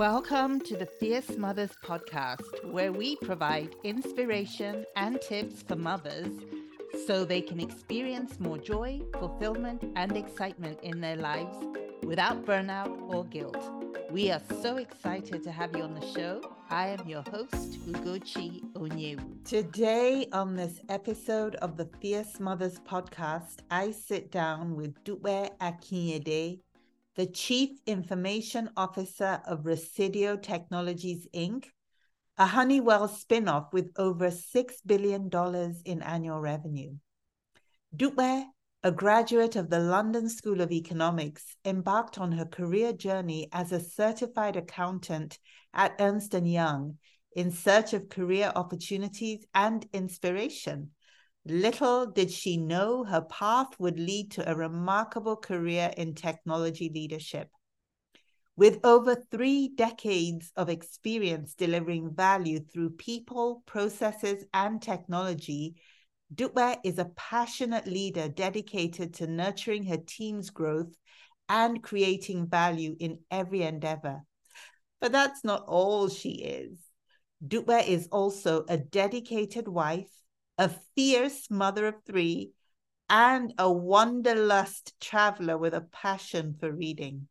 Welcome to the Fierce Mothers podcast, where we provide inspiration and tips for mothers so they can experience more joy, fulfillment, and excitement in their lives without burnout or guilt. We are so excited to have you on the show. I am your host, Ugochi Onyewu. Today, on this episode of the Fierce Mothers podcast, I sit down with Dupe Akinyede, the Chief Information Officer of Resideo Technologies, Inc., a Honeywell spinoff with over $6 billion in annual revenue. Dupe, a graduate of the London School of Economics, embarked on her career journey as a certified accountant at Ernst & Young in search of career opportunities and inspiration. Little did she know her path would lead to a remarkable career in technology leadership. With over three decades of experience delivering value through people, processes, and technology, Dupe is a passionate leader dedicated to nurturing her team's growth and creating value in every endeavor. But that's not all she is. Dupe is also a dedicated wife, a fierce mother of three, and a wanderlust traveler with a passion for reading.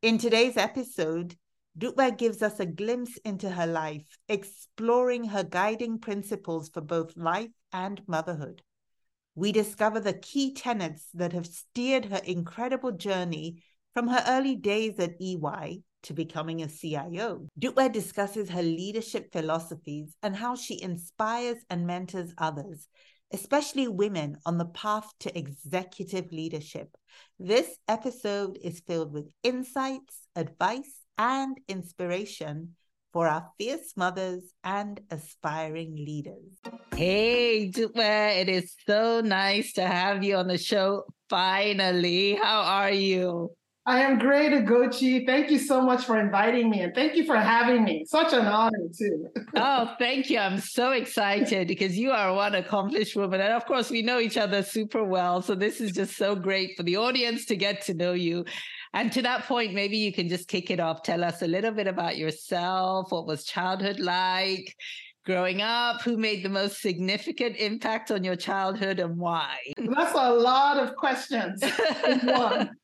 In today's episode, Dupe gives us a glimpse into her life, exploring her guiding principles for both life and motherhood. We discover the key tenets that have steered her incredible journey from her early days at EY to becoming a CIO. Dupe discusses her leadership philosophies and how she inspires and mentors others, especially women on the path to executive leadership. This episode is filled with insights, advice, and inspiration for our fierce mothers and aspiring leaders. Hey, Dupe, it is so nice to have you on the show finally. How are you? I am great, Ugochi. Thank you so much for inviting me and thank you for having me. Such an honor, too. oh, thank you. I'm so excited because you are one accomplished woman. And of course, we know each other super well. So this is just so great for the audience to get to know you. And to that point, maybe you can just kick it off. Tell us a little bit about yourself. What was childhood like? growing up? Who made the most significant impact on your childhood and why? That's a lot of questions one.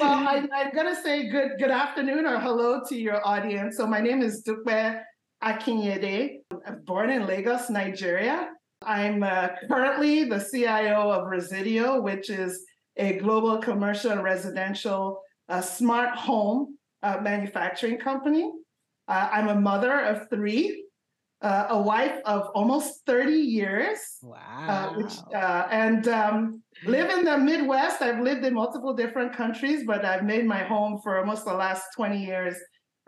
well, I, am going to say good good afternoon or hello to your audience. So my name is Dupe Akinyede. I'm born in Lagos, Nigeria. I'm uh, currently the CIO of Resideo, which is a global commercial and residential uh, smart home uh, manufacturing company. Uh, I'm a mother of three uh, a wife of almost 30 years. Wow. Uh, which, uh, and um, live in the Midwest. I've lived in multiple different countries, but I've made my home for almost the last 20 years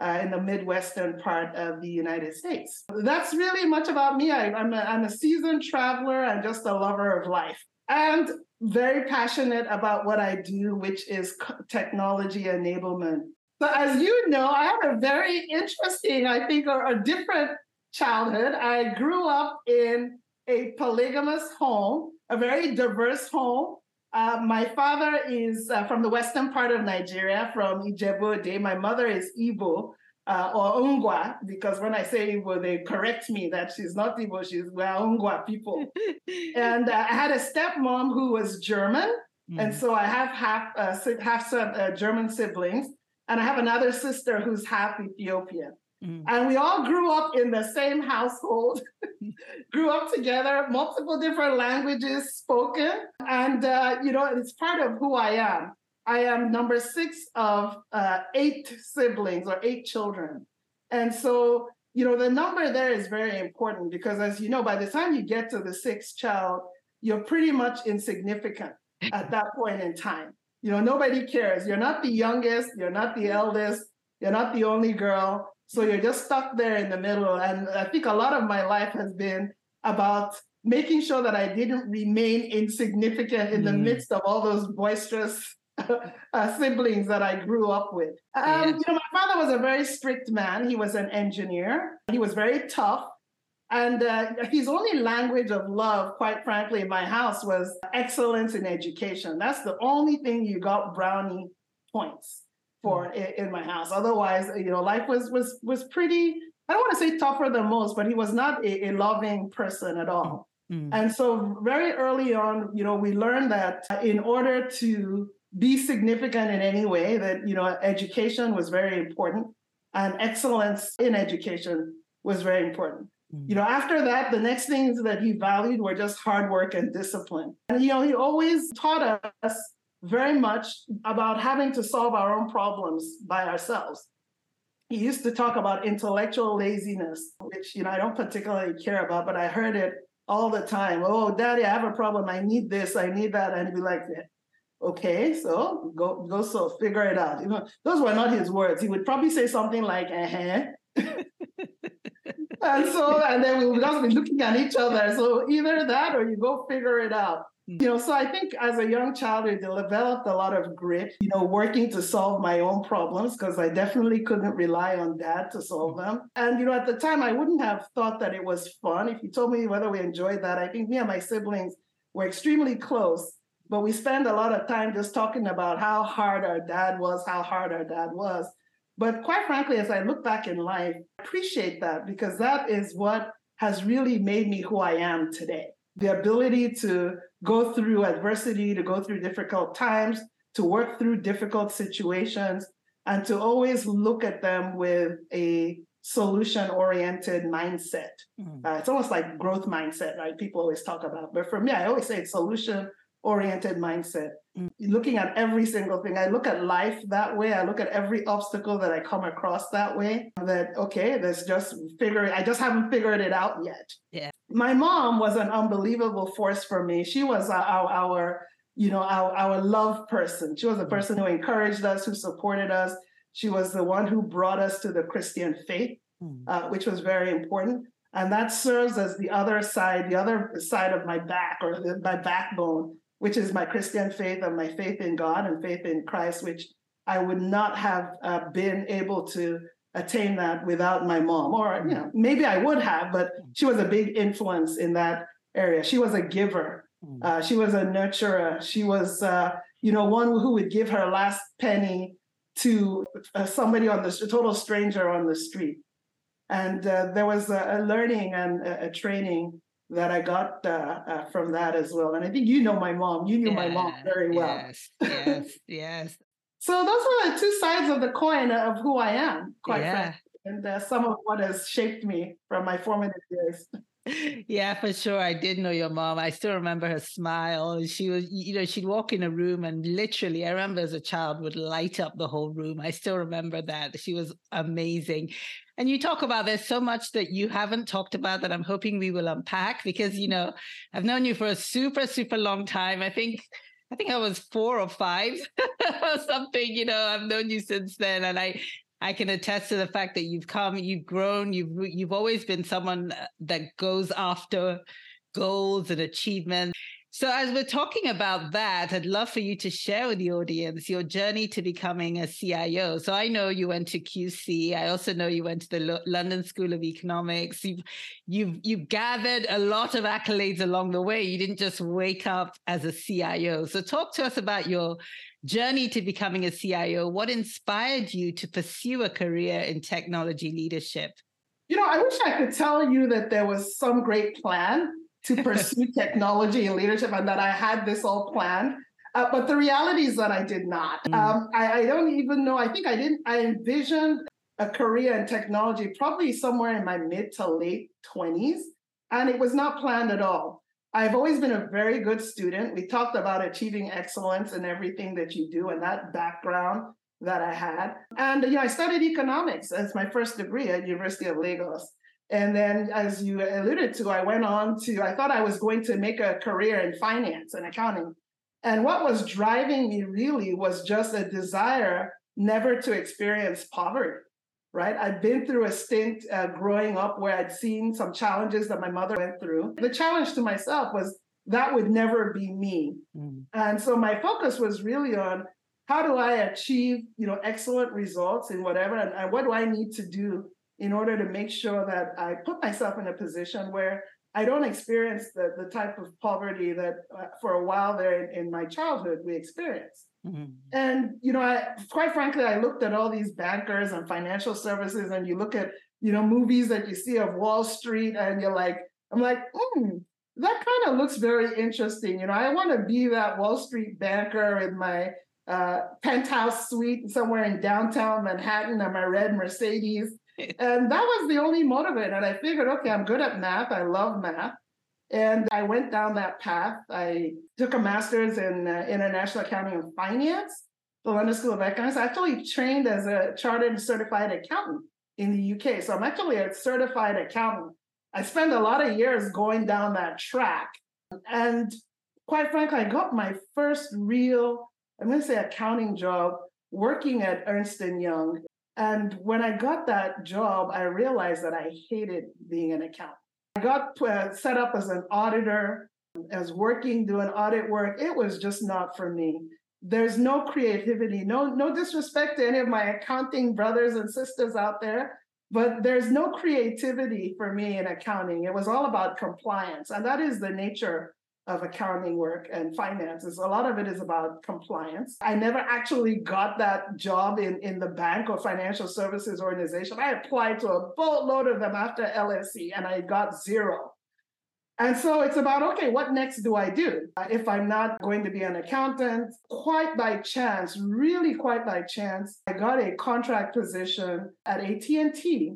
uh, in the Midwestern part of the United States. That's really much about me. I, am a, I'm a seasoned traveler and just a lover of life. And very passionate about what I do, which is technology enablement. So, as you know, I have a very interesting, I think, or a different childhood. I grew up in a polygamous home, a very diverse home. Uh, my father is uh, from the western part of Nigeria, from Ijebu-Ode. My mother is Igbo uh, or Ungwa, because when I say Igbo, they correct me that she's not Igbo, she's we're Ungwa people. and uh, I had a stepmom who was German, mm. and so I have half uh, half uh, German siblings, and I have another sister who's half Ethiopian. Mm. And we all grew up in the same household, grew up together, multiple different languages spoken. And, uh, you know, it's part of who I am. I am number six of uh, eight siblings or eight children. And so, you know, the number there is very important because, as you know, by the time you get to the sixth child, you're pretty much insignificant at that point in time. You know, nobody cares. You're not the youngest, you're not the eldest, you're not the only girl so you're just stuck there in the middle. And I think a lot of my life has been about making sure that I didn't remain insignificant in mm. the midst of all those boisterous uh, siblings that I grew up with. Um, yeah. You know, my father was a very strict man. He was an engineer. He was very tough. And uh, his only language of love, quite frankly, in my house was excellence in education. That's the only thing you got brownie points. For mm. in, in my house. Otherwise, you know, life was was was pretty. I don't want to say tougher than most, but he was not a, a loving person at all. Mm. And so, very early on, you know, we learned that in order to be significant in any way, that you know, education was very important, and excellence in education was very important. You know, after that, the next things that he valued were just hard work and discipline. And, you know, he always taught us very much about having to solve our own problems by ourselves. He used to talk about intellectual laziness, which, you know, I don't particularly care about, but I heard it all the time. Oh, daddy, I have a problem. I need this. I need that. And be like, okay, so go, go, so figure it out. You know, those were not his words. He would probably say something like, uh-huh. and so, and then we would just be looking at each other. So either that or you go figure it out. You know, so I think as a young child, I developed a lot of grit, you know, working to solve my own problems because I definitely couldn't rely on dad to solve them. And, you know, at the time, I wouldn't have thought that it was fun. If you told me whether we enjoyed that, I think me and my siblings were extremely close, but we spent a lot of time just talking about how hard our dad was, how hard our dad was. But quite frankly, as I look back in life, I appreciate that because that is what has really made me who I am today. The ability to go through adversity, to go through difficult times, to work through difficult situations, and to always look at them with a solution oriented mindset. Mm. Uh, it's almost like growth mindset, right? People always talk about. But for me, I always say it's solution oriented mindset. Mm. Looking at every single thing. I look at life that way. I look at every obstacle that I come across that way. That, okay, there's just figuring, I just haven't figured it out yet. Yeah. My mom was an unbelievable force for me. She was our, our, you know, our, our love person. She was the mm. person who encouraged us, who supported us. She was the one who brought us to the Christian faith, mm. uh, which was very important. And that serves as the other side, the other side of my back or the, my backbone which is my Christian faith and my faith in God and faith in Christ, which I would not have uh, been able to attain that without my mom. Or, you know, maybe I would have, but she was a big influence in that area. She was a giver, mm. uh, she was a nurturer. She was, uh, you know, one who would give her last penny to uh, somebody on the a total stranger on the street. And uh, there was a, a learning and a, a training that I got uh, uh, from that as well. And I think you know my mom. You knew my mom very well. Yes, yes, yes. So those were the two sides of the coin of who I am, quite yeah. frankly, and uh, some of what has shaped me from my formative years. Yeah, for sure. I did know your mom. I still remember her smile. She was, you know, she'd walk in a room and literally, I remember as a child, would light up the whole room. I still remember that. She was amazing. And you talk about there's so much that you haven't talked about that I'm hoping we will unpack because, you know, I've known you for a super, super long time. I think I think I was four or five or something, you know, I've known you since then. And I I can attest to the fact that you've come, you've grown, you've you've always been someone uh, that goes after goals and achievements. So, as we're talking about that, I'd love for you to share with the audience your journey to becoming a CIO. So, I know you went to QC. I also know you went to the London School of Economics. You've you've you've gathered a lot of accolades along the way. You didn't just wake up as a CIO. So, talk to us about your journey to becoming a CIO. What inspired you to pursue a career in technology leadership? You know, I wish I could tell you that there was some great plan to pursue technology and leadership and that I had this all planned. Uh, but the reality is that I did not. Mm. Um, I, I, don't even know. I think I didn't. I envisioned a career in technology probably somewhere in my mid to late 20s, and it was not planned at all. I've always been a very good student. We talked about achieving excellence in everything that you do and that background that I had. And you know, I studied economics as my first degree at University of Lagos. And then, as you alluded to, I went on to, I thought I was going to make a career in finance and accounting. And what was driving me really was just a desire never to experience poverty, right? I'd been through a stint uh, growing up where I'd seen some challenges that my mother went through. The challenge to myself was that would never be me. Mm. And so my focus was really on how do I achieve, you know, excellent results in whatever, and, and what do I need to do in order to make sure that I put myself in a position where I don't experience the, the type of poverty that uh, for a while there in, in, my childhood we experienced. Mm-hmm. And, you know, I, quite frankly, I looked at all these bankers and financial services, and you look at, you know, movies that you see of Wall Street, and you're like, I'm like, hmm, that kind of looks very interesting. You know, I want to be that Wall Street banker in my uh, penthouse suite somewhere in downtown Manhattan and my red Mercedes. and that was the only motivator. And I figured, okay, I'm good at math. I love math. And I went down that path. I took a master's in uh, international accounting and finance, the London School of Economics. I actually trained as a chartered certified accountant in the UK. So I'm actually a certified accountant. I spent a lot of years going down that track. And quite frankly, I got my first real, I'm going to say accounting job working at Ernst & Young. And when I got that job, I realized that I hated being an accountant. I got uh, set up as an auditor, as working, doing audit work. It was just not for me. There's no creativity, no, no disrespect to any of my accounting brothers and sisters out there, but there's no creativity for me in accounting. It was all about compliance. And that is the nature of accounting work and finances. A lot of it is about compliance. I never actually got that job in, in the bank or financial services organization. I applied to a boatload of them after LSE and I got zero. And so it's about okay, what next do I do? Uh, if I'm not going to be an accountant, quite by chance, really quite by chance, I got a contract position at AT&T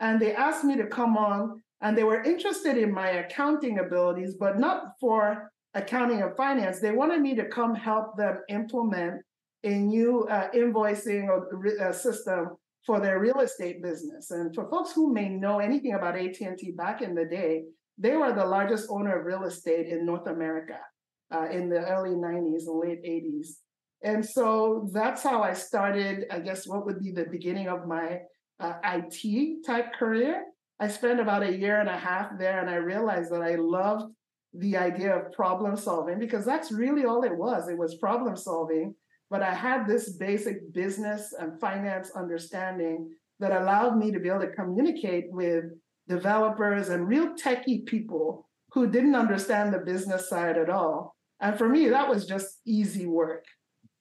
and they asked me to come on and they were interested in my accounting abilities, but not for accounting and finance. They wanted me to come help them implement a new uh, invoicing or uh, system for their real estate business. And for folks who may know anything about AT&T back in the day, they were the largest owner of real estate in North America uh, in the early 90s and late 80s. And so that's how I started, I guess, what would be the beginning of my uh, IT type career. I spent about a year and a half there, and I realized that I loved the idea of problem solving because that's really all it was. It was problem solving. But I had this basic business and finance understanding that allowed me to be able to communicate with developers and real techie people who didn't understand the business side at all. And for me, that was just easy work.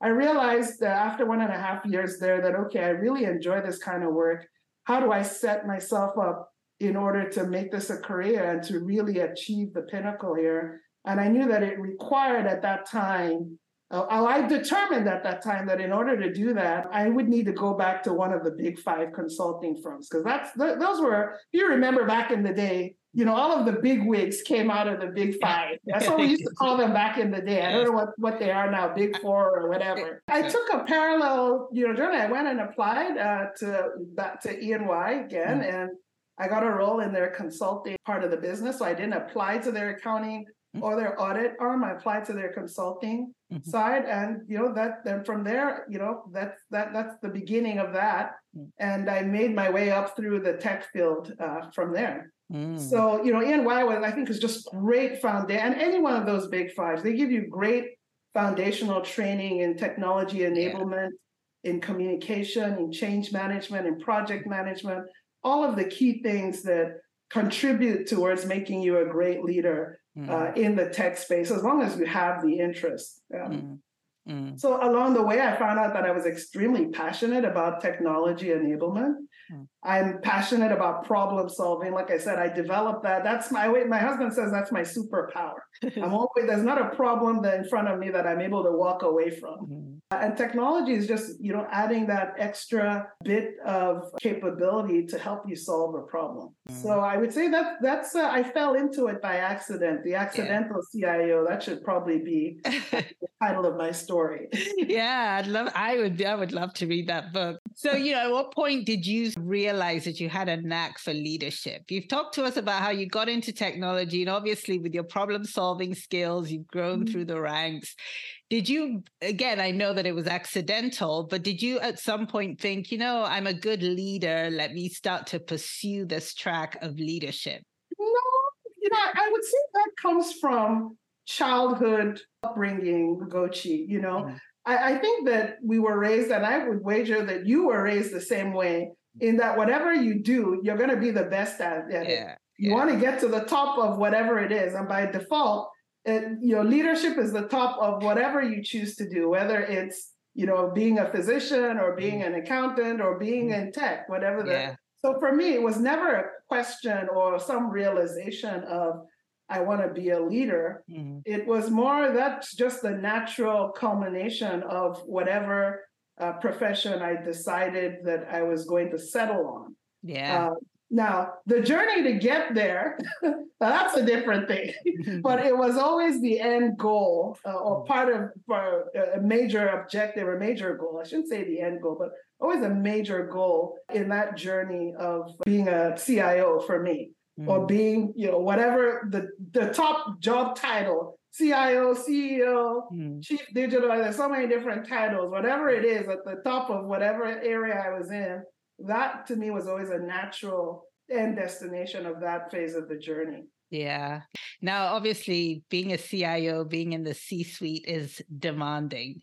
I realized that after one and a half years there that, okay, I really enjoy this kind of work. How do I set myself up in order to make this a career and to really achieve the pinnacle here? And I knew that it required at that time uh, I determined at that time that in order to do that, I would need to go back to one of the big five consulting firms because that's those were. If you remember back in the day, you know, all of the big wigs came out of the big five. That's what we used to call them back in the day. I don't know what, what they are now, big four or whatever. I took a parallel, you know, journey. I went and applied uh, to back to EY again, mm-hmm. and I got a role in their consulting part of the business. So I didn't apply to their accounting mm-hmm. or their audit arm. I applied to their consulting mm-hmm. side, and you know that. Then from there, you know that's that that's the beginning of that. Mm-hmm. And I made my way up through the tech field uh, from there. Mm. So you know, EY was I think is just great foundation, and any one of those big fives, they give you great foundational training in technology enablement, yeah. in communication, in change management, in project management, all of the key things that contribute towards making you a great leader mm. uh, in the tech space as long as you have the interest. Mm. Mm. So along the way, I found out that I was extremely passionate about technology enablement. Mm. I'm passionate about problem solving. Like I said, I developed that. That's my way. My husband says that's my superpower. I'm always there's not a problem that in front of me that I'm able to walk away from. Mm. And technology is just you know adding that extra bit of capability to help you solve a problem. Mm. So I would say that that's uh, I fell into it by accident. The accidental yeah. CIO that should probably be the title of my story. yeah, I'd love. I would. I would love to read that book. So you know, at what point did you realize that you had a knack for leadership? You've talked to us about how you got into technology, and obviously with your problem solving skills, you've grown mm-hmm. through the ranks. Did you, again, I know that it was accidental, but did you at some point think, you know, I'm a good leader. Let me start to pursue this track of leadership? No, you know, I would say that comes from childhood upbringing, Gochi. You know, mm. I, I think that we were raised, and I would wager that you were raised the same way in that whatever you do, you're going to be the best at, at yeah, it. You yeah. want to get to the top of whatever it is. And by default, it, you know, leadership is the top of whatever you choose to do, whether it's, you know, being a physician or being mm-hmm. an accountant or being mm-hmm. in tech, whatever the. Yeah. So for me, it was never a question or some realization of, I want to be a leader. Mm-hmm. It was more that's just the natural culmination of whatever uh, profession I decided that I was going to settle on. Yeah. Uh, now, the journey to get there, that's a different thing. but it was always the end goal uh, or part of uh, a major objective or major goal. I shouldn't say the end goal, but always a major goal in that journey of being a CIO for me mm. or being, you know, whatever the, the top job title CIO, CEO, mm. chief digital, there's so many different titles, whatever it is at the top of whatever area I was in, that to me was always a natural end destination of that phase of the journey. Yeah. Now, obviously, being a CIO, being in the C suite is demanding.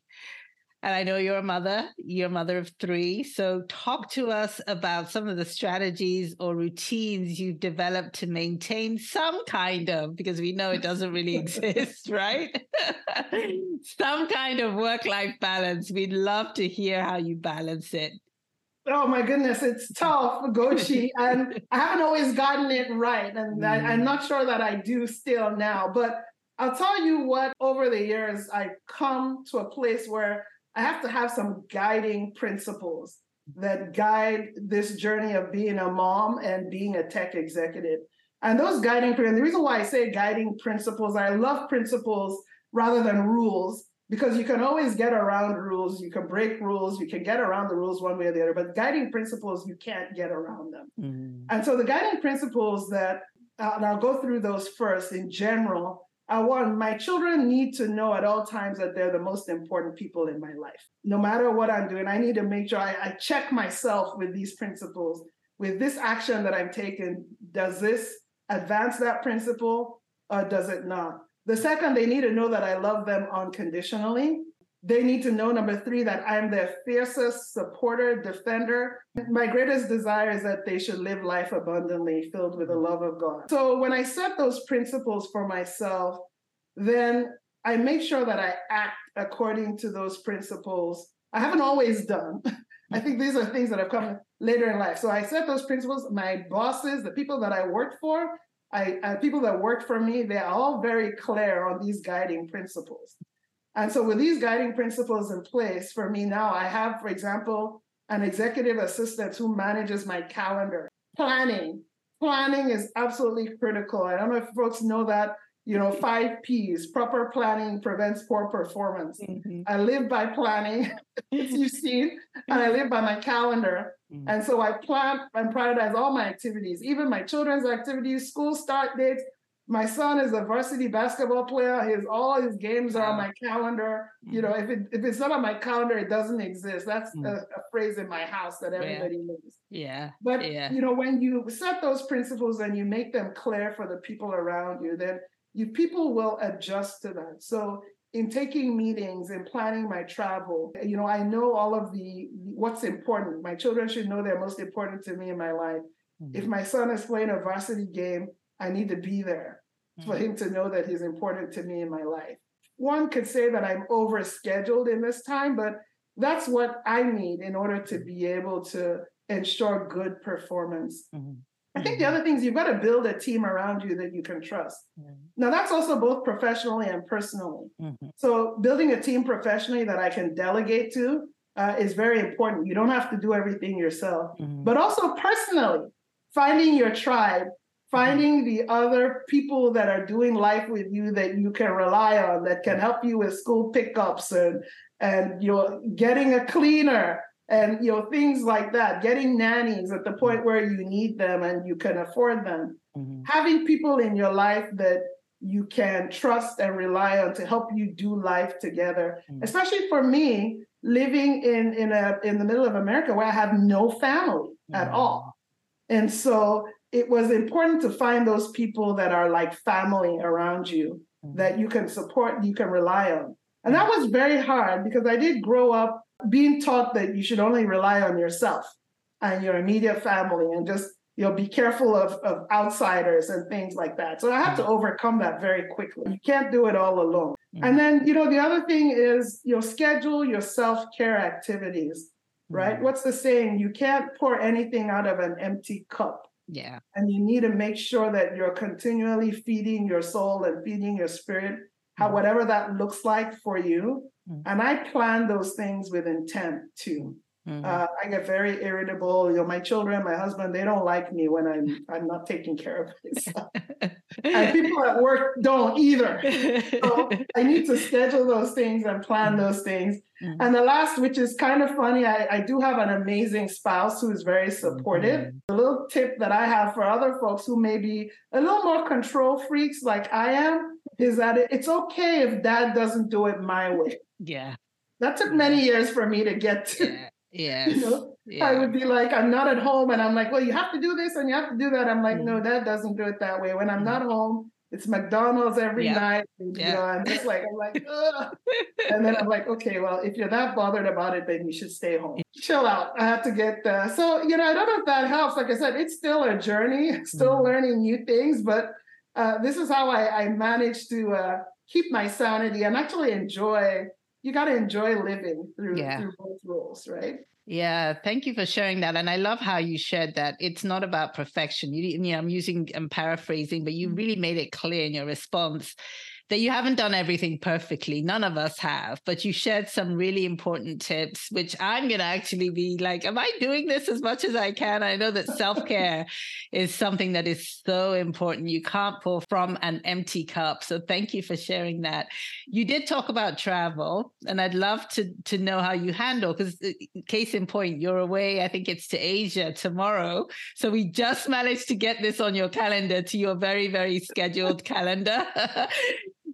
And I know you're a mother, you're a mother of three. So, talk to us about some of the strategies or routines you've developed to maintain some kind of, because we know it doesn't really exist, right? some kind of work life balance. We'd love to hear how you balance it. Oh my goodness, it's tough, Gochi, and I haven't always gotten it right, and mm. I, I'm not sure that I do still now. But I'll tell you what, over the years, I come to a place where I have to have some guiding principles that guide this journey of being a mom and being a tech executive. And those guiding, and the reason why I say guiding principles, I love principles rather than rules because you can always get around rules, you can break rules, you can get around the rules one way or the other, but guiding principles, you can't get around them. Mm-hmm. And so the guiding principles that, uh, and I'll go through those first in general, I want my children need to know at all times that they're the most important people in my life. No matter what I'm doing, I need to make sure I, I check myself with these principles. With this action that I'm taking, does this advance that principle or does it not? The second, they need to know that I love them unconditionally. They need to know, number three, that I'm their fiercest supporter, defender. My greatest desire is that they should live life abundantly, filled with the mm-hmm. love of God. So when I set those principles for myself, then I make sure that I act according to those principles. I haven't always done. I think these are things that have come later in life. So I set those principles. My bosses, the people that I work for, I, I, people that work for me, they're all very clear on these guiding principles. And so with these guiding principles in place, for me now, I have, for example, an executive assistant who manages my calendar. Planning. Planning is absolutely critical. I don't know if folks know that you know, five P's, proper planning prevents poor performance. Mm-hmm. I live by planning, as you've seen, and I live by my calendar. Mm-hmm. And so I plan and prioritize all my activities, even my children's activities, school start dates. My son is a varsity basketball player. His all his games are on my calendar. Mm-hmm. You know, if it if it's not on my calendar, it doesn't exist. That's mm. a, a, phrase in my house that everybody yeah. knows. Yeah. But yeah. you know, when you set those principles and you make them clear for the people around you, then you people will adjust to that. So in taking meetings and planning my travel, you know, I know all of the what's important. My children should know they're most important to me in my life. Mm-hmm. If my son is playing a varsity game, I need to be there mm-hmm. for him to know that he's important to me in my life. One could say that I'm overscheduled in this time, but that's what I need in order to be able to ensure good performance. Mm-hmm. I think the mm-hmm. other thing is you've got to build a team around you that you can trust. Mm-hmm. Now, that's also both professionally and personally. Mm-hmm. So, building a team professionally that I can delegate to uh, is very important. You don't have to do everything yourself, mm-hmm. but also personally, finding your tribe, finding the other people that are doing life with you that you can rely on, that can help you with school pickups and and you're getting a cleaner and you know things like that getting nannies at the point where you need them and you can afford them mm-hmm. having people in your life that you can trust and rely on to help you do life together mm-hmm. especially for me living in in a in the middle of america where i have no family mm-hmm. at all and so it was important to find those people that are like family around you mm-hmm. that you can support you can rely on and that mm-hmm. was very hard because i did grow up being taught that you should only rely on yourself and your immediate family and just you know, be careful of, of outsiders and things like that. So I have to mm-hmm. overcome that very quickly. You can't do it all alone. Mm-hmm. And then, you know, the other thing is, you know, schedule your self-care activities, right? Mm-hmm. What's the saying? You can't pour anything out of an empty cup. Yeah. And you need to make sure that you're continually feeding your soul and feeding your spirit, how mm-hmm. whatever that looks like for you. Mm-hmm. And I plan those things with intent too. Mm-hmm. Uh, I get very irritable. You know, my children, my husband, they don't like me when I'm I'm not taking care of myself. and people at work don't either. So I need to schedule those things and plan mm-hmm. those things. Mm-hmm. And the last, which is kind of funny, I, I do have an amazing spouse who is very supportive. Mm-hmm. The little tip that I have for other folks who may be a little more control freaks like I am is that it's okay if dad doesn't do it my way. Yeah. That took many years for me to get to. Yeah. Yes. You know, yeah. I would be like, I'm not at home, and I'm like, well, you have to do this and you have to do that. I'm like, mm. no, that doesn't do it that way. When I'm mm. not home, it's McDonald's every yeah. night. And, yeah. You know, I'm just like, I'm like, Ugh. and then I'm like, okay, well, if you're that bothered about it, then you should stay home. Chill out. I have to get uh, so you know, I don't know if that helps. Like I said, it's still a journey, still mm. learning new things, but uh, this is how I, I managed to uh, keep my sanity and actually enjoy you got to enjoy living through, yeah. through both roles, right? Yeah, thank you for sharing that. And I love how you shared that it's not about perfection. You, you know, I'm using, I'm paraphrasing, but you mm-hmm. really made it clear in your response that you haven't done everything perfectly. None of us have, but you shared some really important tips, which I'm going to actually be like, am I doing this as much as I can? I know that self care is something that is so important. You can't pour from an empty cup. So thank you for sharing that. You did talk about travel, and I'd love to, to know how you handle, because uh, case in point, you're away, I think it's to Asia tomorrow. So we just managed to get this on your calendar to your very, very scheduled calendar.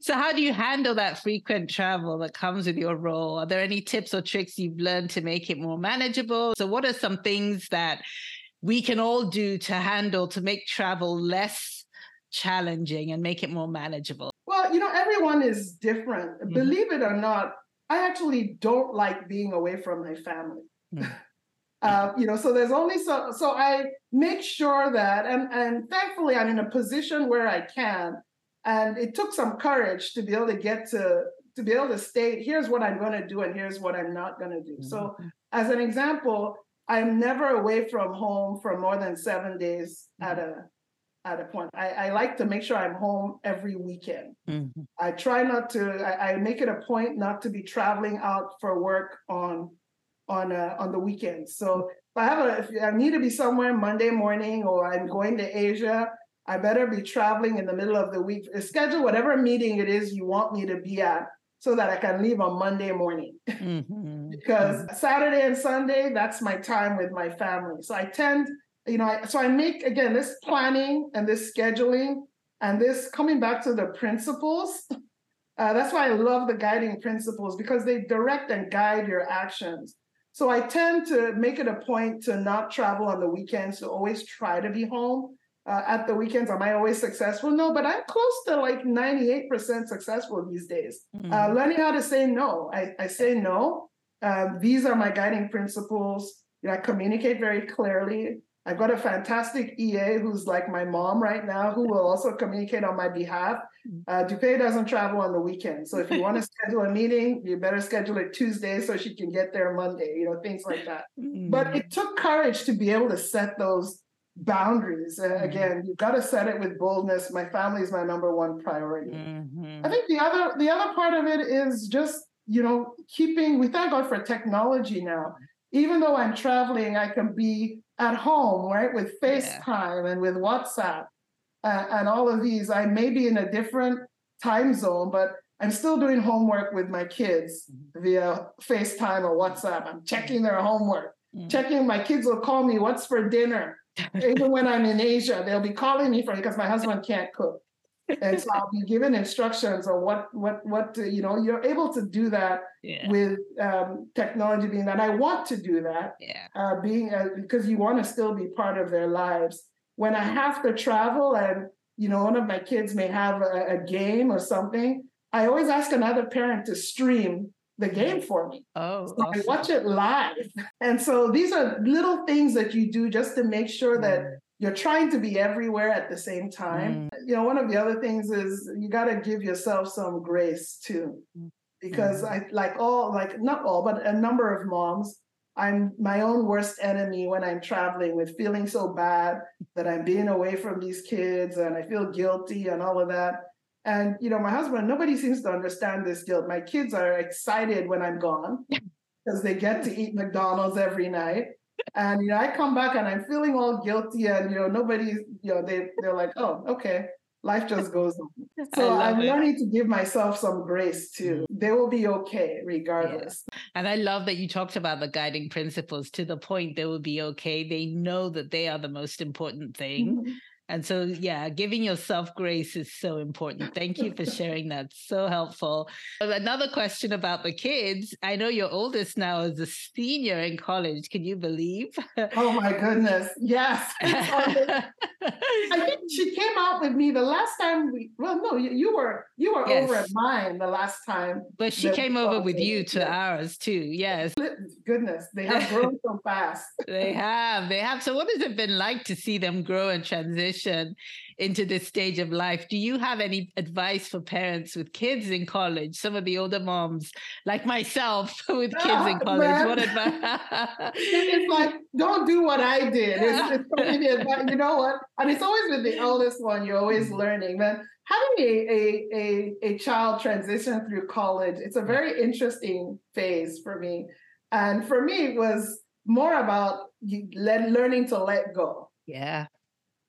So, how do you handle that frequent travel that comes with your role? Are there any tips or tricks you've learned to make it more manageable? So, what are some things that we can all do to handle to make travel less challenging and make it more manageable? Well, you know, everyone is different. Mm-hmm. Believe it or not, I actually don't like being away from my family. Mm-hmm. Uh, you know, so there's only so so I make sure that, and and thankfully I'm in a position where I can and it took some courage to be able to get to to be able to state here's what i'm going to do and here's what i'm not going to do mm-hmm. so as an example i'm never away from home for more than seven days mm-hmm. at a at a point I, I like to make sure i'm home every weekend mm-hmm. i try not to I, I, make it a point not to be traveling out for work on on uh, on the weekends so if i have a if i need to be somewhere monday morning or i'm going to asia I better be traveling in the middle of the week. Schedule whatever meeting it is you want me to be at so that I can leave on Monday morning. Mm-hmm. because mm-hmm. Saturday and Sunday, that's my time with my family. So I tend, you know, I, so I make, again, this planning and this scheduling and this coming back to the principles. Uh, that's why I love the guiding principles because they direct and guide your actions. So I tend to make it a point to not travel on the weekends, to always try to be home uh, at the weekends. Am I always successful? No, but I'm close to like 98% successful these days. Mm-hmm. Uh, learning how to say no. I, I say no. Um, these are my guiding principles. You know, I communicate very clearly. I've got a fantastic EA who's like my mom right now, who will also communicate on my behalf. Mm-hmm. Uh, Dupé doesn't travel on the weekend. So if you want to schedule a meeting, you better schedule it Tuesday so she can get there Monday, you know, things like that. Mm-hmm. But it took courage to be able to set those boundaries. Uh, mm-hmm. Again, you've got to set it with boldness. My family is my number one priority. Mm-hmm. I think the other the other part of it is just you know keeping. We thank God for technology now. Even though I'm traveling, I can be at home, right, with FaceTime yeah. and with WhatsApp uh, and all of these. I may be in a different time zone, but I'm still doing homework with my kids mm-hmm. via FaceTime or WhatsApp. I'm checking their homework, mm-hmm. checking. My kids will call me, "What's for dinner?" Even when I'm in Asia, they'll be calling me for it because my husband can't cook. and so I'll be given instructions on what what what to, you know. You're able to do that yeah. with um, technology being that I want to do that. Yeah. Uh, being uh, because you want to still be part of their lives. When I have to travel and you know one of my kids may have a, a game or something, I always ask another parent to stream the game for me. Oh, so awesome. I watch it live. And so these are little things that you do just to make sure that mm. you're trying to be everywhere at the same time. Mm. You know, one of the other things is you got to give yourself some grace too. Mm. Because mm. I like all like not all, but a number of moms, I'm my own worst enemy when I'm traveling with feeling so bad that I'm being away from these kids and I feel guilty and all of that. And you know, my husband, nobody seems to understand this guilt. My kids are excited when I'm gone because they get to eat McDonald's every night. And you know, I come back and I'm feeling all guilty, and you know, nobody's, you know, they they're like, oh, okay, life just goes on. So I'm it. learning to give myself some grace too. Mm. They will be okay regardless. Yeah. And I love that you talked about the guiding principles to the point they will be okay. They know that they are the most important thing. And so, yeah, giving yourself grace is so important. Thank you for sharing that. So helpful. Another question about the kids. I know your oldest now is a senior in college. Can you believe? Oh my goodness. Yes. I think she came out with me the last time we well, no, you, you were you were yes. over at mine the last time. But she came over with you to ours too. Yes. Goodness, they have grown so fast. they have. They have. So what has it been like to see them grow and transition? Transition into this stage of life. Do you have any advice for parents with kids in college? Some of the older moms, like myself, with kids in college. Man. What advice? it's like don't do what I did. It's, it's you know what? And it's always with the eldest one. You're always mm-hmm. learning, man. Having a, a a a child transition through college, it's a very interesting phase for me. And for me, it was more about learning to let go. Yeah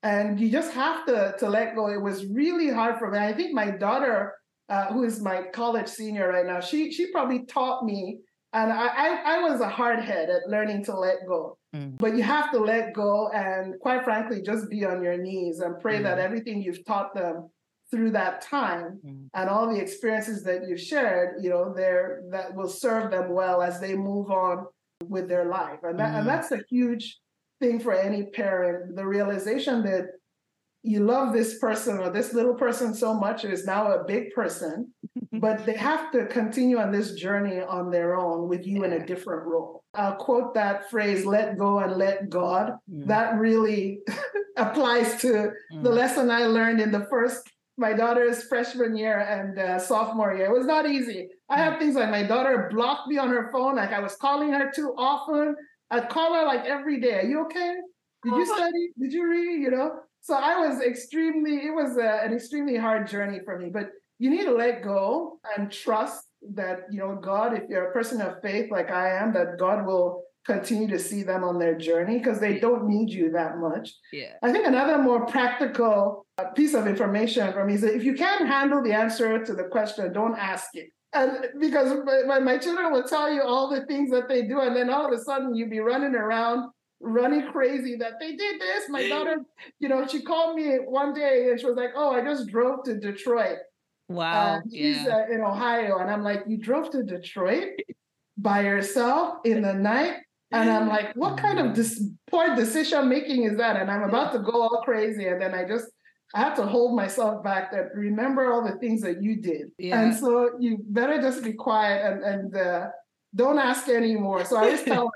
and you just have to to let go. It was really hard for me. I think my daughter, uh, who is my college senior right now, she she probably taught me, and I I, I was a hard head at learning to let go. Mm. But you have to let go, and quite frankly, just be on your knees and pray mm. that everything you've taught them through that time mm. and all the experiences that you've shared, you know, there that will serve them well as they move on with their life, and that and mm. that's a huge thing for any parent the realization that you love this person or this little person so much it is now a big person but they have to continue on this journey on their own with you yeah. in a different role i'll quote that phrase let go and let god mm. that really applies to mm. the lesson i learned in the first my daughter's freshman year and uh, sophomore year. It was not easy. I have mm. things like my daughter blocked me on her phone, like I was calling her too often. I'd call her like every day. Are you okay? Did you study? Did you read? You know. So I was extremely. It was a, an extremely hard journey for me. But you need to let go and trust that you know God. If you're a person of faith like I am, that God will continue to see them on their journey because they don't need you that much. Yeah. I think another more practical uh, piece of information for me is that if you can't handle the answer to the question, don't ask it and because my, my children will tell you all the things that they do, and then all of a sudden you'd be running around, running crazy that they did this. My daughter, you know, she called me one day and she was like, "Oh, I just drove to Detroit." Wow, uh, she's yeah. uh, in Ohio, and I'm like, "You drove to Detroit by yourself in the night?" And I'm like, "What kind of dis- poor decision making is that?" And I'm about to go all crazy, and then I just I have to hold myself back that remember all the things that you did. Yeah. And so you better just be quiet and, and uh, don't ask anymore. So I just tell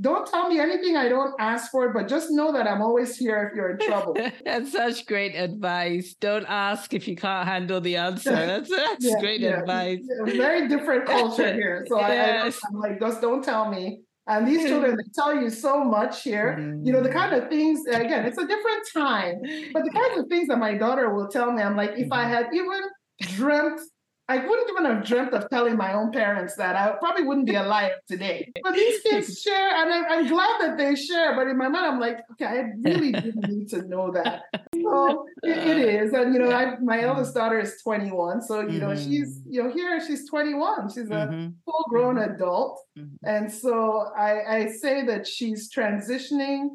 don't tell me anything I don't ask for, but just know that I'm always here if you're in trouble. that's such great advice. Don't ask if you can't handle the answer. That's, that's yeah, great yeah. advice. Very different culture here. So yes. I, I, I'm like, just don't tell me. And these children they tell you so much here. Mm. You know, the kind of things, again, it's a different time, but the kinds of things that my daughter will tell me, I'm like, if I mm-hmm. had even dreamt I wouldn't even have dreamt of telling my own parents that. I probably wouldn't be alive today. But these kids share, and I'm, I'm, glad that they share. But in my mind, I'm like, okay, I really didn't need to know that. So it, it is, and you know, I, my mm-hmm. eldest daughter is 21, so you know, mm-hmm. she's you know here she's 21. She's a mm-hmm. full-grown mm-hmm. adult, mm-hmm. and so I, I say that she's transitioning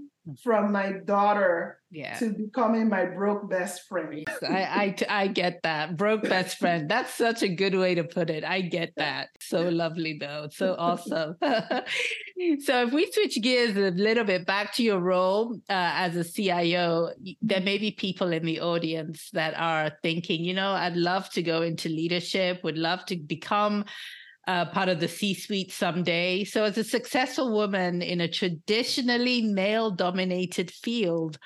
from my daughter yeah. to becoming my broke best friend. I, I I get that broke best friend. That's such a good way to put it. I get that. So lovely though. So awesome. so if we switch gears a little bit back to your role uh, as a CIO, there may be people in the audience that are thinking, you know, I'd love to go into leadership. Would love to become uh, part of the C suite someday. So, as a successful woman in a traditionally male dominated field,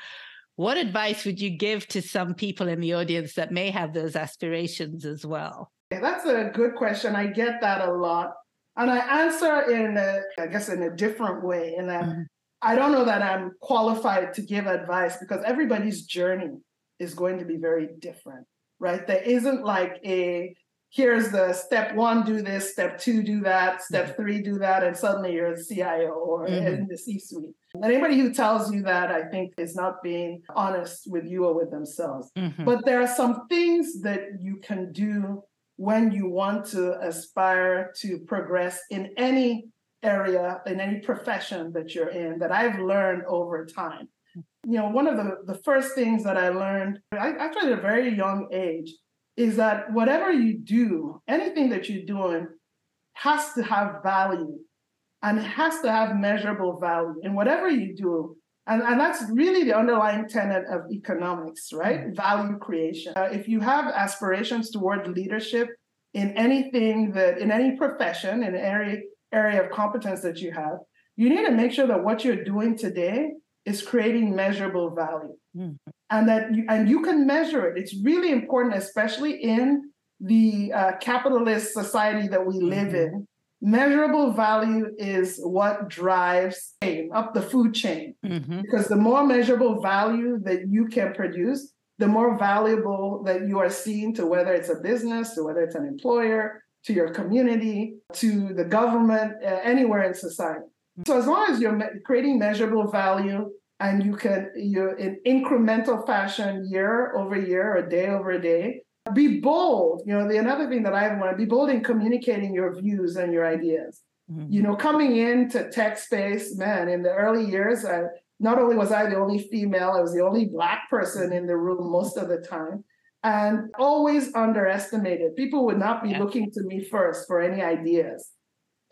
What advice would you give to some people in the audience that may have those aspirations as well? That's a good question. I get that a lot. And I answer in, a, I guess, in a different way, in that mm-hmm. I don't know that I'm qualified to give advice because everybody's journey is going to be very different, right? There isn't like a here's the step one, do this, step two, do that, step mm-hmm. three, do that, and suddenly you're a CIO or mm-hmm. in the C suite. Anybody who tells you that, I think, is not being honest with you or with themselves. Mm-hmm. But there are some things that you can do when you want to aspire to progress in any area, in any profession that you're in, that I've learned over time. You know, one of the, the first things that I learned, I, actually at a very young age, is that whatever you do, anything that you're doing has to have value and it has to have measurable value in whatever you do. And, and that's really the underlying tenet of economics, right? Mm-hmm. Value creation. Uh, if you have aspirations toward leadership in anything that, in any profession, in any area of competence that you have, you need to make sure that what you're doing today is creating measurable value. Mm-hmm and that you, and you can measure it. It's really important, especially in the uh, capitalist society that we live mm-hmm. in. Measurable value is what drives up the food chain. Mm-hmm. Because the more measurable value that you can produce, the more valuable that you are seen to whether it's a business, to whether it's an employer, to your community, to the government, uh, anywhere in society. So as long as you're me- creating measurable value, and you can you in incremental fashion year over year or day over day be bold you know the another thing that i want to be bold in communicating your views and your ideas mm-hmm. you know coming into tech space man in the early years I, not only was i the only female i was the only black person in the room most of the time and always underestimated people would not be yeah. looking to me first for any ideas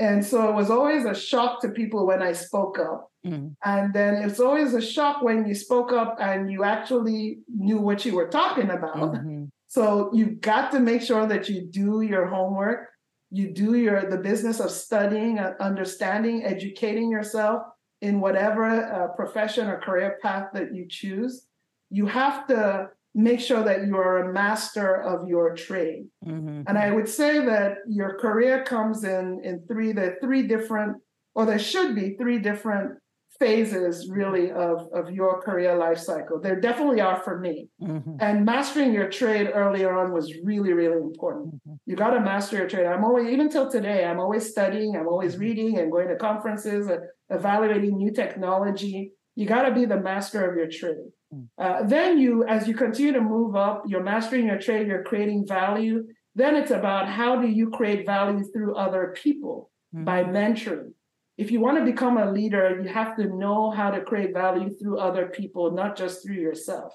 and so it was always a shock to people when I spoke up. Mm. And then it's always a shock when you spoke up and you actually knew what you were talking about. Mm-hmm. So you've got to make sure that you do your homework, you do your the business of studying, understanding, educating yourself in whatever uh, profession or career path that you choose. You have to make sure that you are a master of your trade. Mm-hmm. And I would say that your career comes in in three, the three different, or there should be three different phases really of, of your career life cycle. There definitely are for me. Mm-hmm. And mastering your trade earlier on was really, really important. Mm-hmm. You got to master your trade. I'm always, even till today, I'm always studying, I'm always mm-hmm. reading and going to conferences, and evaluating new technology. You got to be the master of your trade. Hmm. Uh, then you, as you continue to move up, you're mastering your trade, you're creating value. Then it's about how do you create value through other people mm-hmm. by mentoring. If you want to become a leader, you have to know how to create value through other people, not just through yourself.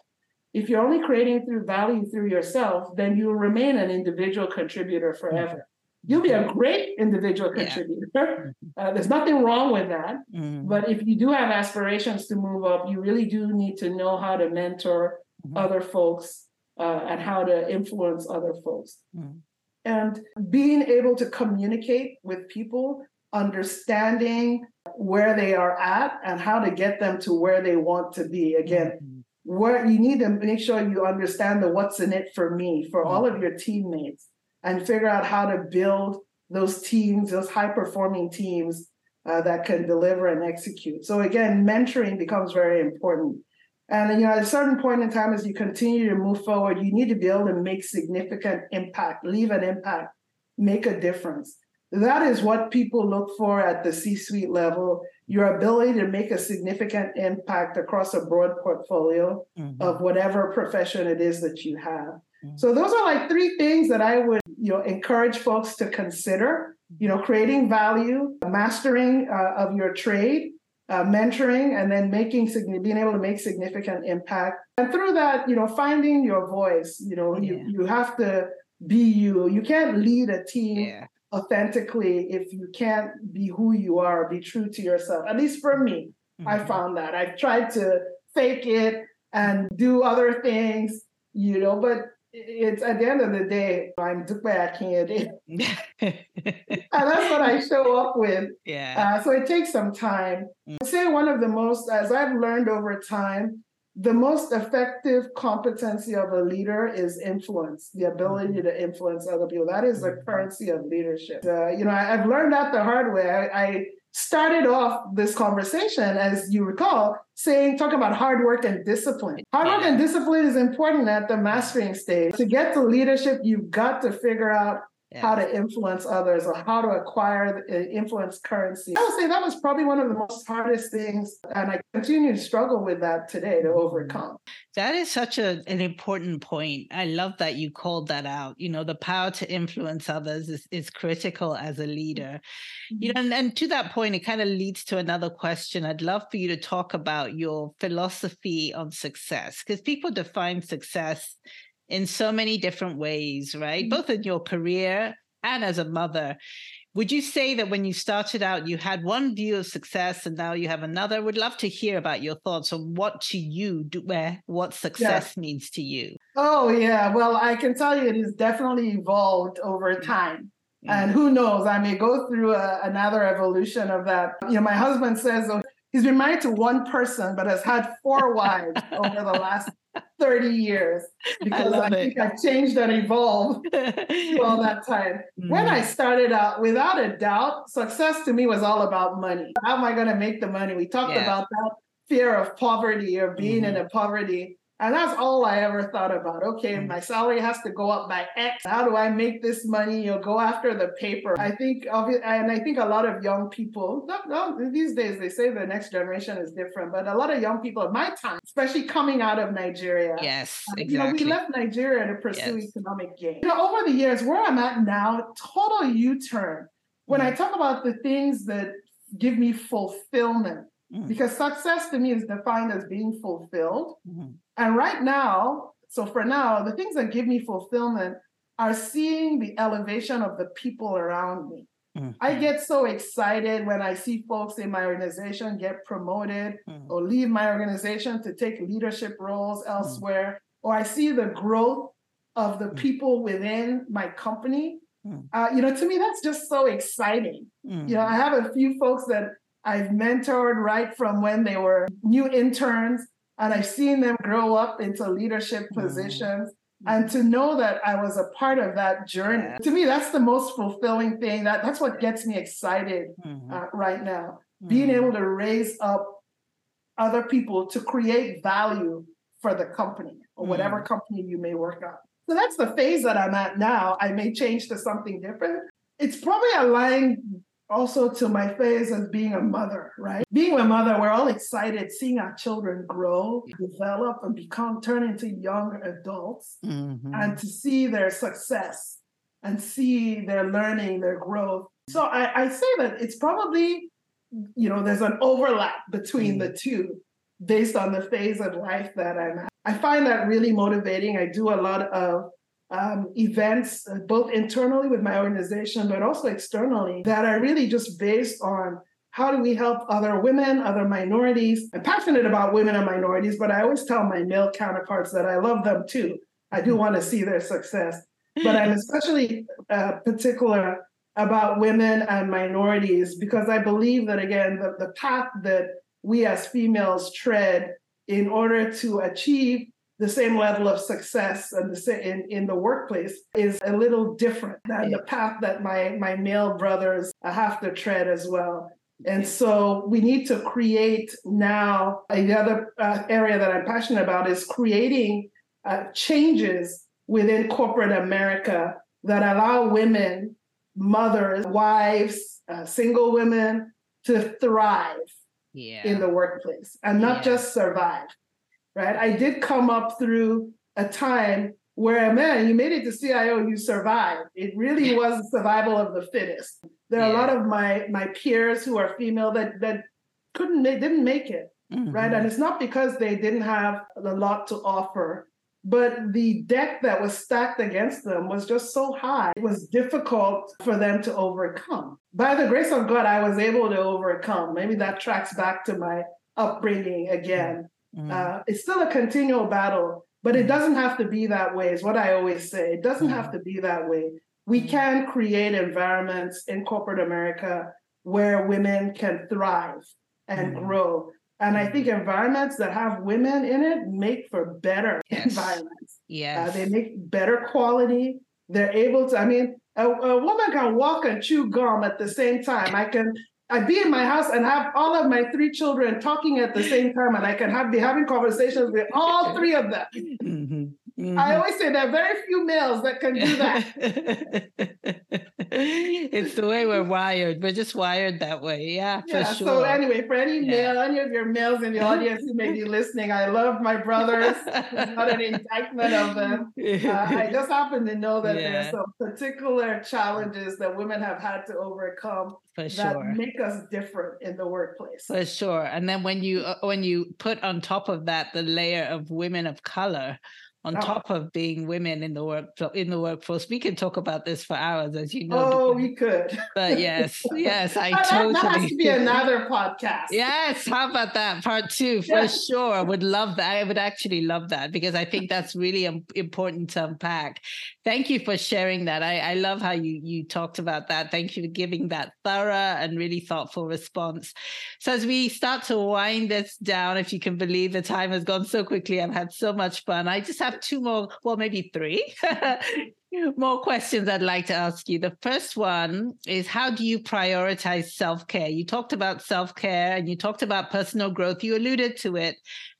If you're only creating through value through yourself, then you will remain an individual contributor forever. You'll be a great individual contributor. Yeah. Uh, there's nothing wrong with that. Mm-hmm. But if you do have aspirations to move up, you really do need to know how to mentor mm-hmm. other folks uh, and how to influence other folks. Mm-hmm. And being able to communicate with people, understanding where they are at and how to get them to where they want to be. Again, mm-hmm. where you need to make sure you understand the what's in it for me, for all mm-hmm. of your teammates and figure out how to build those teams, those high performing teams uh, that can deliver and execute. So again, mentoring becomes very important. And you know, at a certain point in time, as you continue to move forward, you need to be able to make significant impact, leave an impact, make a difference. That is what people look for at the C-suite level. Your ability to make a significant impact across a broad portfolio mm-hmm. of whatever profession it is that you have. Mm-hmm. So those are like three things that I would you know encourage folks to consider. You know, creating value, mastering uh, of your trade, uh, mentoring, and then making being able to make significant impact. And through that, you know, finding your voice. You know, yeah. you you have to be you. You can't lead a team. Yeah. authentically if you can't be who you are be true to yourself at least for me mm-hmm. i found that i've tried to fake it and do other things you know but it's at the end of the day, I'm I can't. and that's what I show up with. Yeah. Uh, so it takes some time. Mm. I'd say one of the most, as I've learned over time, the most effective competency of a leader is influence, the ability mm-hmm. to influence other people. That is the mm-hmm. currency of leadership. Uh, you know, I, have learned that the hard way. I, I started off this conversation, as you recall, saying, talking about hard work and discipline. Hard work and discipline is important at the mastering stage. To get to leadership, you've got to figure out yeah. how to influence others or how to acquire uh, influence currency. I would say that was probably one of the most hardest things, and I continue to struggle with that today to overcome. That is such a, an important point. I love that you called that out. You know, the power to influence others is, is critical as a leader. Mm-hmm. You know, and, and to that point, it kind of leads to another question. I'd love for you to talk about your philosophy on success because people define success in so many different ways, right? Mm-hmm. Both in your career and as a mother. Would you say that when you started out, you had one view of success and now you have another? Would love to hear about your thoughts on what to you, do, where, what success yeah. means to you. Oh, yeah. Well, I can tell you it has definitely evolved over mm-hmm. time. Mm-hmm. And who knows, I may go through a, another evolution of that. You know, my husband says oh, he's been married to one person, but has had four wives over the last 30 years because I, I think I've changed and evolved all that time. Mm. When I started out, without a doubt, success to me was all about money. How am I going to make the money? We talked yeah. about that fear of poverty or being mm-hmm. in a poverty. And that's all I ever thought about. Okay, mm. my salary has to go up by X. How do I make this money? You'll go after the paper. I think, and I think a lot of young people, these days they say the next generation is different, but a lot of young people at my time, especially coming out of Nigeria. Yes, exactly. You know, we left Nigeria to pursue yes. economic gain. You know, over the years, where I'm at now, total U-turn. When mm. I talk about the things that give me fulfillment, mm. because success to me is defined as being fulfilled. Mm. And right now, so for now, the things that give me fulfillment are seeing the elevation of the people around me. Mm-hmm. I get so excited when I see folks in my organization get promoted mm-hmm. or leave my organization to take leadership roles mm. elsewhere, mm-hmm. or I see the growth of the mm. people within my company. Mm. Uh, you know, to me, that's just so exciting. You know, I have a few folks that I've mentored right from when they were new interns and I've seen them grow up into leadership mm-hmm. positions. Mm-hmm. And to know that I was a part of that journey, yeah. to me, that's the most fulfilling thing. That that's what gets me excited mm-hmm. uh, right now. Being mm-hmm. able to raise up other people to create value for the company or whatever mm-hmm. company you may work on. So that's the phase that I'm at now. I may change to something different. It's probably aligned also to my phase as being a mother, right? Being a mother, we're all excited seeing our children grow, develop, and become turn into young adults, mm-hmm. and to see their success and see their learning, their growth. So I, I say that it's probably, you know, there's an overlap between mm-hmm. the two based on the phase of life that I'm at. I find that really motivating. I do a lot of um, events, uh, both internally with my organization, but also externally, that are really just based on how do we help other women, other minorities. I'm passionate about women and minorities, but I always tell my male counterparts that I love them too. I do want to see their success, but I'm especially uh, particular about women and minorities because I believe that, again, the, the path that we as females tread in order to achieve the same level of success and the same in, in the workplace is a little different than the path that my my male brothers have to tread as well. And so we need to create now. The other uh, area that I'm passionate about is creating uh, changes within corporate America that allow women, mothers, wives, uh, single women to thrive yeah. in the workplace and not yeah. just survive right? I did come up through a time where, man, you made it to CIO, you survived. It really was survival of the fittest. There are yeah. a lot of my my peers who are female that that couldn't they didn't make it, mm-hmm. right? And it's not because they didn't have a lot to offer, but the deck that was stacked against them was just so high. It was difficult for them to overcome. By the grace of God, I was able to overcome. Maybe that tracks back to my upbringing again. Mm. Uh, it's still a continual battle, but it mm. doesn't have to be that way, is what I always say. It doesn't have mm. to be that way. We can create environments in corporate America where women can thrive and grow. And I think environments that have women in it make for better Yes. environments. Yes. Uh, they make better quality. They're able to, I mean, a, a woman can walk and chew gum at the same time. I can I be in my house and have all of my three children talking at the same time, and I can have be having conversations with all three of them. Mm. Mhm. I always say there are very few males that can do that. it's the way we're wired. We're just wired that way. Yeah, for Yeah. sure. So anyway, for any Yeah. male, any of your males in the audience who may be listening, I love my brothers. It's not an indictment of them. Uh, I just happen to know that Yeah. there's some particular challenges that women have had to overcome for that sure. make us different in the workplace. For sure. And then when you uh, when you put on top of that the layer of women of color on Oh. top of being women in the work in the workforce, we can talk about this for hours, as you know. Oh, we could. But yes, yes, I totally. That has to be another podcast. Yes, how about that part two? For Yeah. sure, I would love that. I would actually love that because I think that's really important to unpack. Thank you for sharing that. I, I love how you you talked about that. Thank you for giving that thorough and really thoughtful response. So as we start to wind this down, if you can believe the time has gone so quickly, I've had so much fun. I just have two more, well, maybe three. More questions I'd like to ask you. The first one is how do you prioritize self care? You talked about self care and you talked about personal growth. You alluded to it,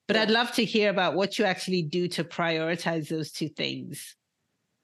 but I'd love to hear about what you actually do to prioritize those two things.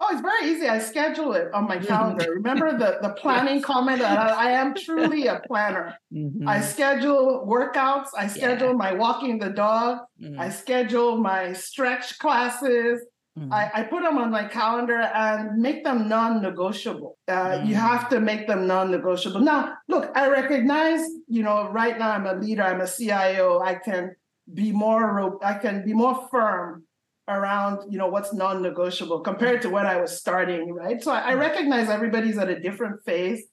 Oh, it's very easy. I schedule it on my calendar. Remember the, the planning comment that I, I am truly a planner. Mhm, I schedule workouts, I schedule my walking the dog, mhm, I schedule my stretch classes. mhm. I, I put them on my calendar and make them non-negotiable. Uh, You Mm. have to make them non-negotiable. Now, look, I recognize, you know, right now I'm a leader, I'm a CIO. I can be more, I can be more firm around, you know, what's non-negotiable compared to when I was starting, right? So I, I mm-hmm. recognize everybody's at a different phase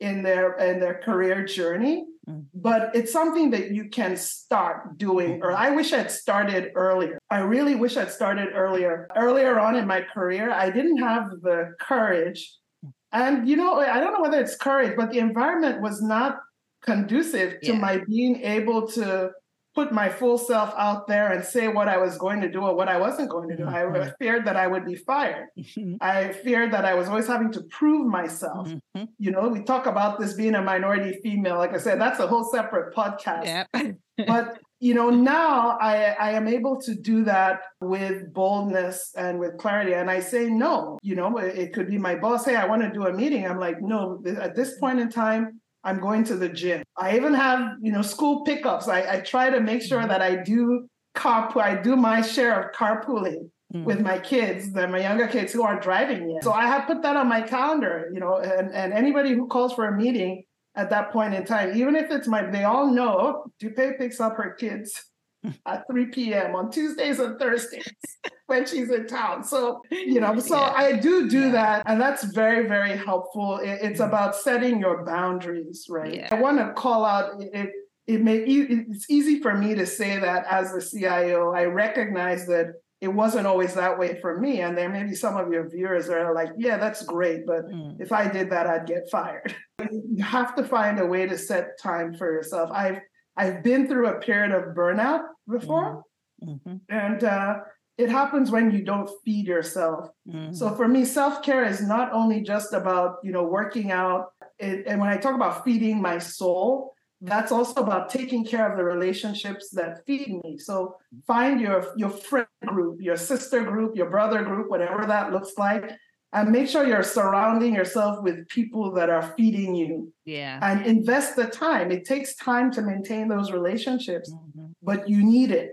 in their in their career journey, Mm. but it's something that you can start doing. Or mm-hmm. I wish I'd started earlier. I really wish I'd started earlier. Earlier on in my career, I didn't have the courage. Mm. And you know, I don't know whether it's courage, but the environment was not conducive to Yeah. my being able to put my full self out there and say what I was going to do or what I wasn't going to do. I Mhm. feared that I would be fired. Mhm, I feared that I was always having to prove myself. mhm. You know, we talk about this being a minority female. Like I said, that's a whole separate podcast. Yep. But you know, now I, I am able to do that with boldness and with clarity. And I say no. You know, it, it could be my boss. Hey, I want to do a meeting. I'm like, no. At this point in time, I'm going to the gym. I even have you know school pickups. I, I try to make sure that I do carpool. I do my share of carpooling Mm. with my kids, my younger kids who aren't driving yet. So I have put that on my calendar, you know, and, and anybody who calls for a meeting at that point in time, even if it's my, they all know, Dupe picks up her kids at 3 p.m. on Tuesdays and Thursdays when she's in town. So, you know, so Yeah. I do do Yeah. that. And that's very, very helpful. It- it's Mhm. about setting your boundaries, right? Yeah. I want to call out it. It may it's easy for me to say that as a CIO. I recognize that it wasn't always that way for me. And there may be some of your viewers that are like, yeah, that's great, but Mm. if I did that, I'd get fired. You have to find a way to set time for yourself. I've I've been through a period of burnout before, Mhm, and uh, it happens when you don't feed yourself. mhm. So for me, self care is not only just about you know working out. It, and when I talk about feeding my soul, that's also about taking care of the relationships that feed me. So find your your friend group, your sister group, your brother group, whatever that looks like, and make sure you're surrounding yourself with people that are feeding you. yeah. And invest the time. It takes time to maintain those relationships, Mhm, but you need it.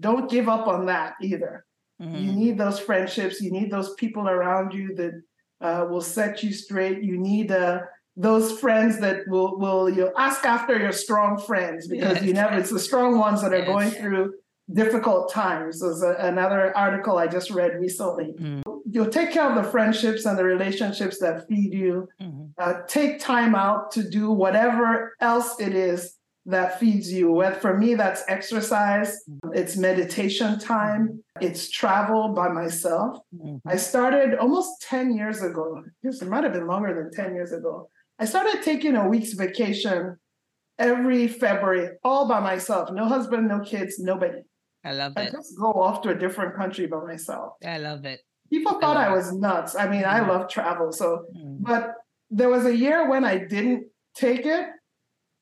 Don't give up on that either. You mhm. need those friendships. You need those people around you that uh, will set you straight. You need uh, those friends that will will you know, ask after your strong friends because you Yes. never. It's the strong ones that are going through difficult times. There's a, another article I just read recently. Mm. You'll take care of the friendships and the relationships that feed you. Mhm. Uh, take time out to do whatever else it is that feeds you. Well, for me, that's exercise, it's meditation time, it's travel by myself. Mhm. I started almost 10 years ago. It might have been longer than 10 years ago. I started taking a week's vacation every February all by myself. No husband, no kids, nobody. I love I it. I just go off to a different country by myself. I love it. People thought I was nuts. I mean, I Mhm. love travel. So, Mm. but there was a year when I didn't take it.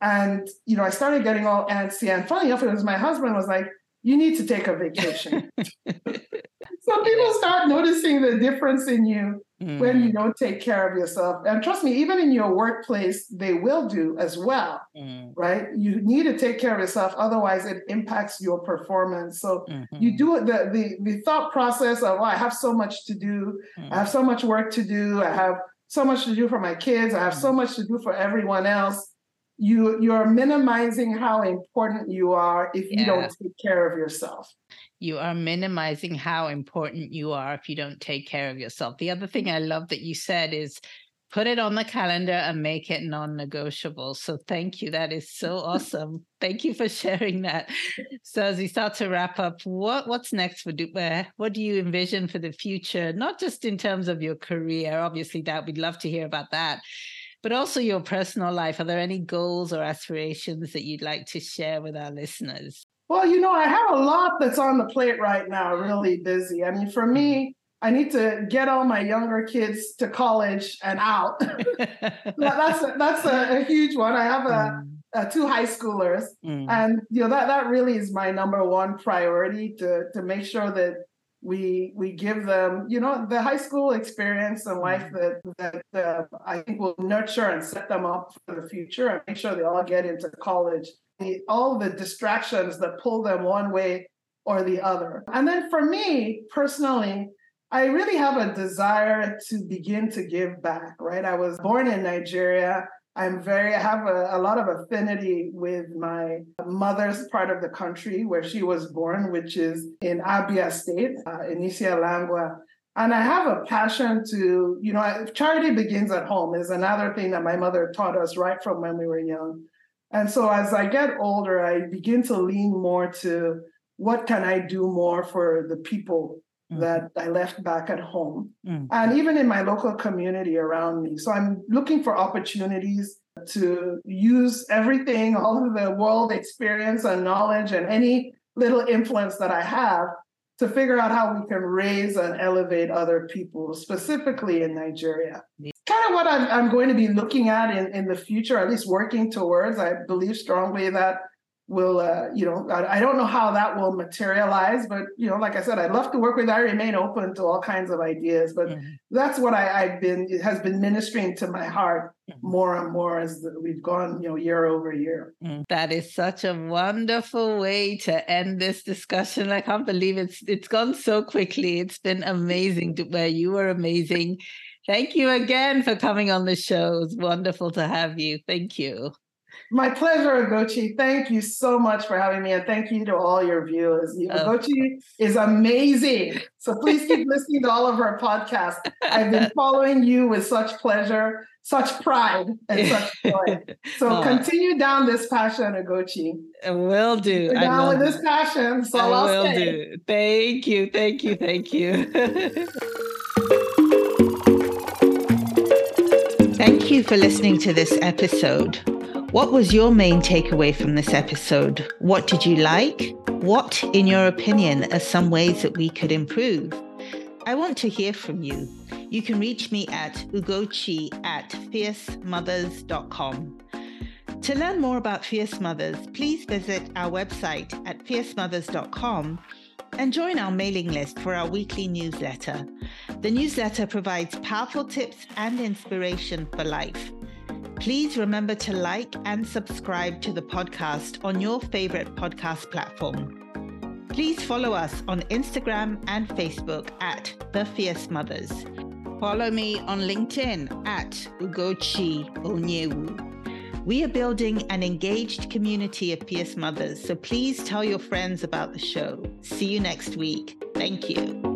And, you know, I started getting all antsy. And funny enough, it was my husband was like, you need to take a vacation. so people start noticing the difference in you when you Mm, don't take care of yourself. And trust me, even in your workplace, they will do as well, mm, right? You need to take care of yourself, otherwise it impacts your performance. So mhm, you do it the the the thought process of oh, I have so much to do, I have so much work to do, I have so much to do for my kids, I have so much to do for everyone else. You you're minimizing how important you are if you Yeah. don't take care of yourself. You are minimizing how important you are if you don't take care of yourself. The other thing I love that you said is put it on the calendar and make it non-negotiable. So thank you. That is so awesome. Thank you for sharing that. So as we start to wrap up, what what's next for Dupe? Uh, what do you envision for the future? Not just in terms of your career, obviously that we'd love to hear about that, but also your personal life. Are there any goals or aspirations that you'd like to share with our listeners? Well, you know, I have a lot that's on the plate right now, really busy. I mean, for me, I need to get all my younger kids to college and out. That's a, that's a, a huge one. I have a, Mm, uh two high schoolers, mm, and you know that that really is my number one priority to to make sure that we we give them you know the high school experience and life that that uh, I think will nurture and set them up for the future and make sure they all get into college. All the distractions that pull them one way or the other. And then for me personally, I really have a desire to begin to give back, right? I was born in Nigeria. I'm very, I have a, a lot of affinity with my mother's part of the country where she was born, which is in Abia State, uh, in Isiala Ngwa. And I have a passion to, you know, charity begins at home is another thing that my mother taught us right from when we were young. And so as I get older, I begin to lean more to what can I do more for the people mm, that I left back at home mm, and even in my local community around me. So I'm looking for opportunities to use everything, all of the world experience and knowledge and any little influence that I have to figure out how we can raise and elevate other people, specifically in Nigeria. Yeah. Kind of what I'm, I'm going to be looking at in, in the future, at least working towards. I believe strongly that will uh, you know I, I don't know how that will materialize but you know like i said i'd love to work with i remain open to all kinds of ideas but mhm, that's what I, i've been it has been ministering to my heart mhm. more and more as the, we've gone you know year over year Mm, That is such a wonderful way to end this discussion. I can't believe it's it's gone so quickly. It's been amazing. Where you were amazing. Thank you again for coming on the show. It's wonderful to have you. Thank you. my pleasure Ugochi thank you so much for having me and thank you to all your viewers Oh. Ugochi is amazing so please keep listening to all of her podcasts i've been following you with such pleasure such pride and such joy so Oh, continue down this passion Ugochi I will do. Down with this passion so I I'll will stay. do. Thank you. Thank you. Thank you. For listening to this episode. What was your main takeaway from this episode? What did you like? What, in your opinion, are some ways that we could improve? I want to hear from you. You can reach me at ugochi at fiercemothers.com. To learn more about Fierce Mothers, please visit our website at fiercemothers.com and join our mailing list for our weekly newsletter. The newsletter provides powerful tips and inspiration for life. Please remember to like and subscribe to the podcast on your favorite podcast platform. Please follow us on Instagram and Facebook at The Fierce Mothers. Follow me on LinkedIn at Ugochi Onyewu. We are building an engaged community of Fierce Mothers, so please tell your friends about the show. See you next week. Thank you.